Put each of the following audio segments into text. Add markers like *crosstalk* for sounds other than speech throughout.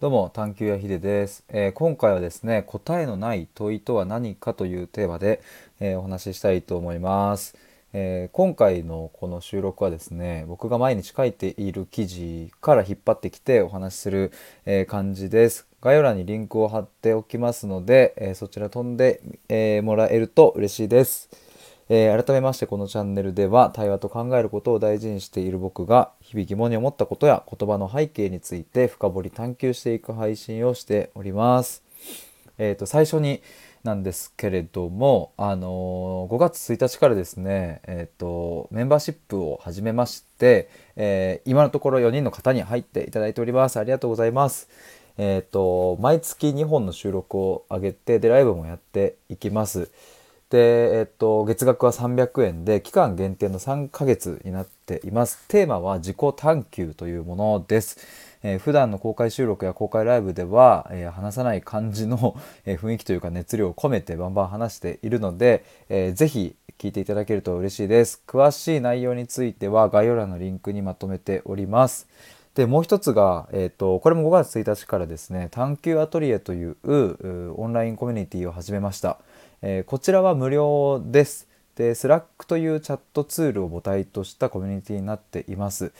どうも探求やひでです、えー、今回はですね答えのない問いとは何かというテーマで、えー、お話ししたいと思います、えー、今回のこの収録はですね僕が毎日書いている記事から引っ張ってきてお話しする、え感じです。概要欄にリンクを貼っておきますので、えそちら飛んで、えもらえると嬉しいです。えー、改めましてこのチャンネルでは対話と考えることを大事にしている僕が日々疑問に思ったことや言葉の背景について深掘り探求していく配信をしております。えー、と最初になんですけれども、あのー、5月1日からですね、えーと、メンバーシップを始めまして、えー、今のところ4人の方に入っていただいております。ありがとうございます。えっ、ー、と毎月2本の収録を上げてでライブもやっていきます。で、えっと、月額は300円で、期間限定の3ヶ月になっています。テーマは自己探求というものです。えー、普段の公開収録や公開ライブでは、えー、話さない感じの、*laughs* えー、雰囲気というか熱量を込めてバンバン話しているので、えー、ぜひ聞いていただけると嬉しいです。詳しい内容については概要欄のリンクにまとめております。でもう一つが、えーと、これも5月1日からですね探求アトリエというオンラインコミュニティを始めました。えー、こちらは無料です。で、Slack というチャットツールを母体としたコミュニティになっています。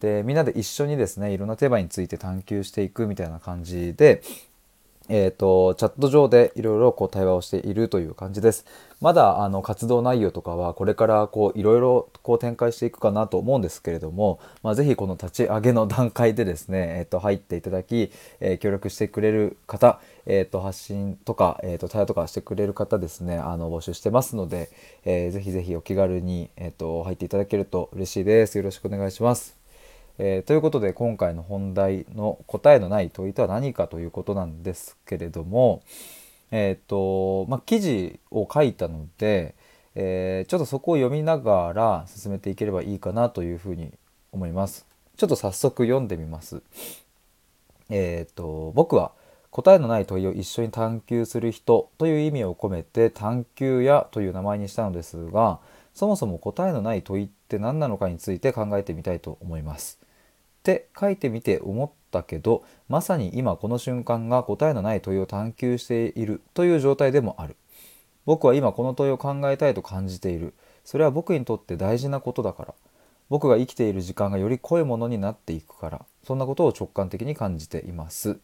で、みんなで一緒にですね、いろんなテーマについて探求していくみたいな感じで、えーと、チャット上でいろいろこう対話をしているという感じです。まだあの活動内容とかはこれからこういろいろこう展開していくかなと思うんですけれども、まあ、ぜひこの立ち上げの段階でですね、えー、と入っていただき、えー、協力してくれる方、えー、と発信とか、えー、と対話とかしてくれる方ですねあの募集してますので、えー、ぜひぜひお気軽に、えー、と入っていただけると嬉しいです。よろしくお願いします。えー、ということで今回の本題の答えのない問いとは何かということなんですけれども、えっ、ー、とまあ、記事を書いたので、えー、ちょっとそこを読みながら進めていければいいかなというふうに思います。ちょっと早速読んでみます。えっ、と僕は答えのない問いを一緒に探求する人という意味を込めて探求屋という名前にしたのですがそもそも答えのない問いって何なのかについて考えてみたいと思います。って書いてみて思ったけどまさに今この瞬間が答えのない問いを探求しているという状態でもある。僕は今この問いを考えたいと感じている。それは僕にとって大事なことだから。僕が生きている時間がより濃いものになっていくから。そんなことを直感的に感じています。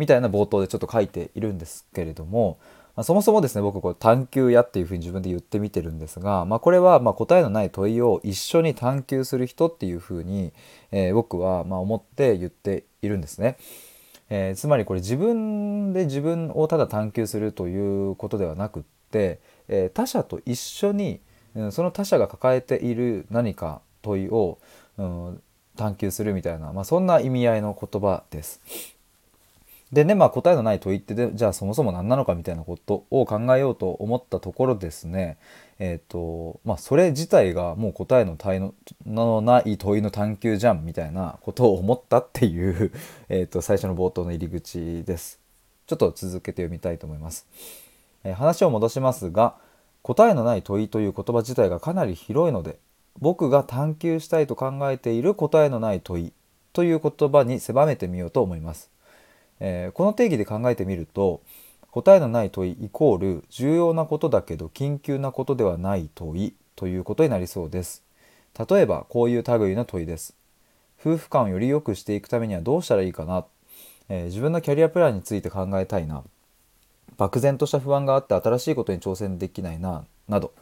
みたいな冒頭でちょっと書いているんですけれどもまあ、そもそもですね僕これ探求やっていうふうに自分で言ってみてるんですが、まあ、これはま答えのない問いを一緒に探求する人っていうふうに、えー、僕はま思って言っているんですね。えー、つまりこれ自分で自分をただ探求するということではなくって、えー、他者と一緒に、うん、その他者が抱えている何か問いを、うん、探求するみたいな、まあ、そんな意味合いの言葉です。でね、まあ、答えのない問いってでじゃあそもそも何なのかみたいなことを考えようと思ったところですねえっ、ー、とまあそれ自体がもう答えのののない問いの探求じゃんみたいなことを思ったっていう *laughs* えと最初の冒頭の入り口です。ちょっと続けて読みたいと思います。えー、話を戻しますが答えのない問いという言葉自体がかなり広いので僕が探求したいと考えている答えのない問いという言葉に狭めてみようと思います。えー、この定義で考えてみると答えのない問いイコール重要なことだけど緊急なことではない問いということになりそうです。例えばこういう類の問いです。夫婦間をより良くしていくためにはどうしたらいいかな、えー、自分のキャリアプランについて考えたいな漠然とした不安があって新しいことに挑戦できないななど、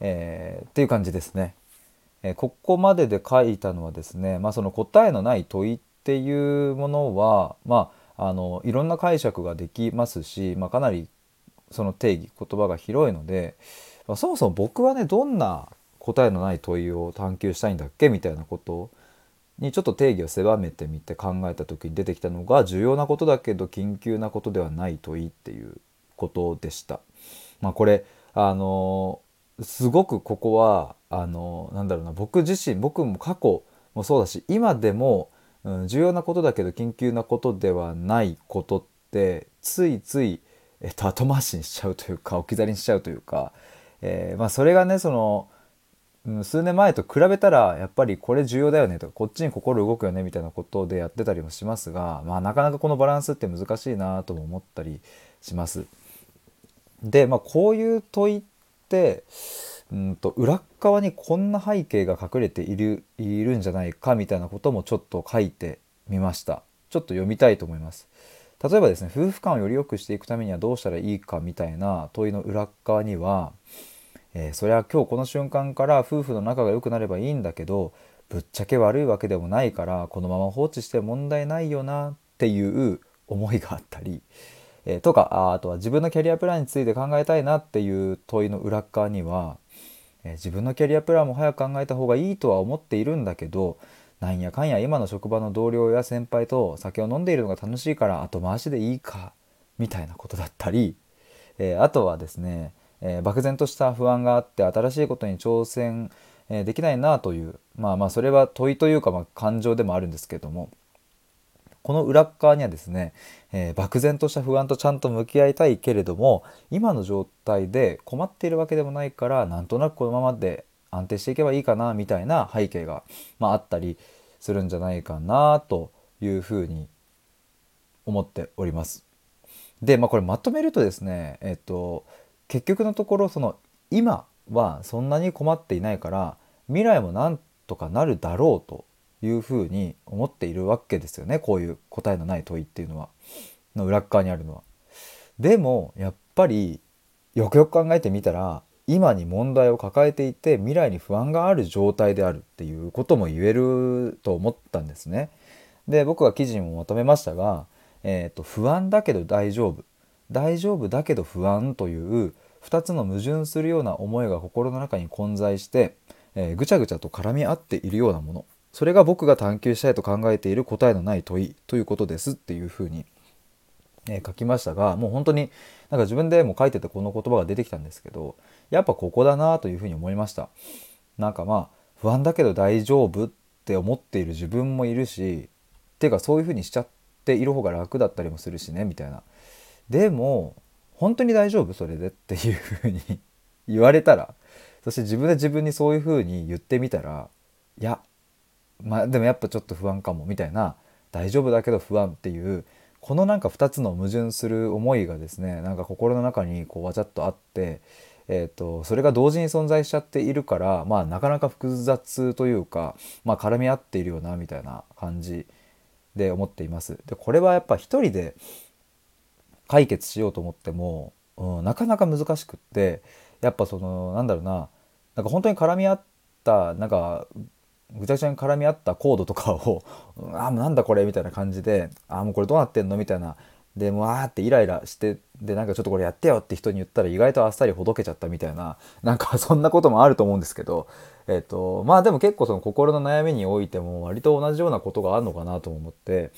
えー、っていう感じですね。えー、ここまでで書いたのはですね、まあ、その答えのない問いっていうものはまああのいろんな解釈ができますし、まあ、かなりその定義言葉が広いので、まあ、そもそも僕はねどんな答えのない問いを探求したいんだっけみたいなことにちょっと定義を狭めてみて考えた時に出てきたのが重要なことだけど緊急なことではない問いっていうことでした。まあ、これあのすごくここはあのなんだろうな僕自身僕も過去もそうだし今でもうん、重要なことだけど緊急なことではないことってついつい、えっと、後回しにしちゃうというか置き去りにしちゃうというか、えー、まあ、それがねそのうん数年前と比べたらやっぱりこれ重要だよねとかこっちに心動くよねみたいなことでやってたりもしますが、まあ、なかなかこのバランスって難しいなとも思ったりします。で、まあ、こういう問いってうんと裏側にこんな背景が隠れているいるんじゃないかみたいなこともちょっと書いてみました。ちょっと読みたいと思います。例えばですね夫婦間をより良くしていくためにはどうしたらいいかみたいな問いの裏側には、えー、それは今日この瞬間から夫婦の仲が良くなればいいんだけどぶっちゃけ悪いわけでもないからこのまま放置して問題ないよなっていう思いがあったり、えー、とかあとは自分のキャリアプランについて考えたいなっていう問いの裏側にはえ自分のキャリアプランも早く考えた方がいいとは思っているんだけどなんやかんや今の職場の同僚や先輩と酒を飲んでいるのが楽しいから後回しでいいかみたいなことだったり、えー、あとはですね、えー、漠然とした不安があって新しいことに挑戦、え、できないなというまあまあそれは問いというかまあ感情でもあるんですけどもこの裏側にはですね、えー、漠然とした不安とちゃんと向き合いたいけれども今の状態で困っているわけでもないからなんとなくこのままで安定していけばいいかなみたいな背景が、まあ、あったりするんじゃないかなというふうに思っております。で、まあ、これまとめるとですね、えっと、結局のところその今はそんなに困っていないから未来もなんとかなるだろうというふうに思っているわけですよねこういう答えのない問いっていうのはの裏側にあるのは。でもやっぱりよくよく考えてみたら今に問題を抱えていて未来に不安がある状態であるっていうことも言えると思ったんですね。で僕は記事にもまとめましたが、えーと、不安だけど大丈夫大丈夫だけど不安という2つの矛盾するような思いが心の中に混在して、えー、ぐちゃぐちゃと絡み合っているようなものそれが僕が探求したいと考えている答えのない問いということですっていうふうに、え、書きましたがもう本当になんか自分でも書いててこの言葉が出てきたんですけどやっぱここだなというふうに思いました。なんかまあ不安だけど大丈夫って思っている自分もいるしっていうかそういうふうにしちゃっている方が楽だったりもするしねみたいな。でも本当に大丈夫それでっていうふうに言われたらそして自分で自分にそういうふうに言ってみたらいやまあでもやっぱちょっと不安かもみたいな大丈夫だけど不安っていうこのなんか2つの矛盾する思いがですねなんか心の中にこうわちゃっとあって、えーと、それが同時に存在しちゃっているからまあなかなか複雑というか、まあ、絡み合っているよなみたいな感じで思っています。でこれはやっぱ一人で解決しようと思っても、うん、なかなか難しくってやっぱそのなんだろうななんか本当に絡み合ったなんかぐちゃぐちゃに絡み合ったコードとかを「*laughs* ああなんだこれ」みたいな感じで「ああもうこれどうなってんの?」みたいなでもわーってイライラしてでなんかちょっとこれやってよって人に言ったら意外とあっさりほどけちゃったみたいな *laughs* なんかそんなこともあると思うんですけどえっ、とまあでも結構その心の悩みにおいても割と同じようなことがあるのかなと思って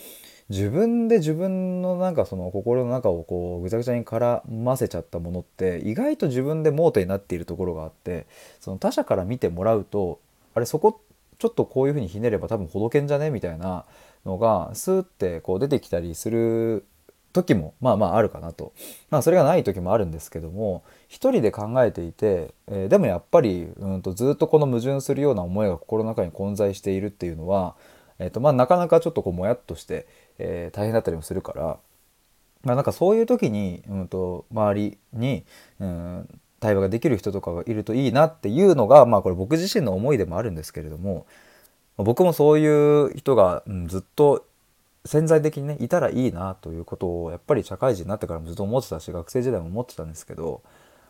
自分で自分のなんかその心の中をこうぐちゃぐちゃに絡ませちゃったものって意外と自分で盲点になっているところがあってその他者から見てもらうとあれそこちょっとこういうふうにひねれば多分ほどけんじゃね？みたいなのがスーってこう出てきたりする時もまあまああるかなと。まあそれがない時もあるんですけども一人で考えていて、えー、でもやっぱりうんとずっとこの矛盾するような思いが心の中に混在しているっていうのは、えーとまあ、なかなかちょっとこうもやっとして、えー、大変だったりもするから、まあ、なんかそういう時に、うんと、周りに、うん、対話ができる人とかがいるといいなっていうのが、まあこれ僕自身の思いでもあるんですけれども、僕もそういう人が、うん、ずっと潜在的にねいたらいいなということをやっぱり社会人になってからもずっと思ってたし学生時代も思ってたんですけど、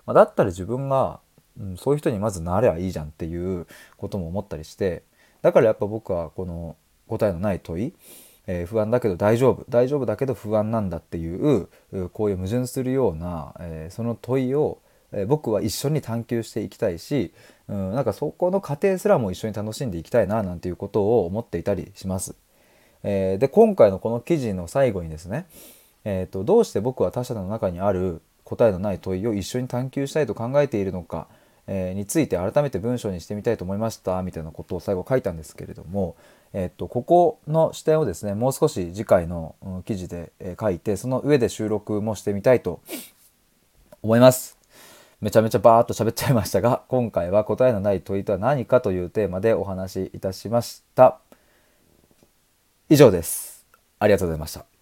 まあ、だったら自分が、うん、そういう人にまずなればいいじゃんっていうことも思ったりしてだからやっぱ僕はこの答えのない問い、えー、不安だけど大丈夫大丈夫だけど不安なんだっていうこういう矛盾するような、えー、その問いをえ僕は一緒に探求していきたいし、うん、なんかそこの過程すらも一緒に楽しんでいきたいななんていうことを思っていたりします。えー、で今回のこの記事の最後にですね、えーと、どうして僕は他者の中にある答えのない問いを一緒に探求したいと考えているのか、えー、について改めて文章にしてみたいと思いましたみたいなことを最後書いたんですけれども、えーと、ここの視点をですねもう少し次回の、記事で、書いてその上で収録もしてみたいと思います。めちゃめちゃバーっと喋っちゃいましたが *laughs* 今回は答えのない問いとは何かというテーマでお話しいたしました。以上です。ありがとうございました。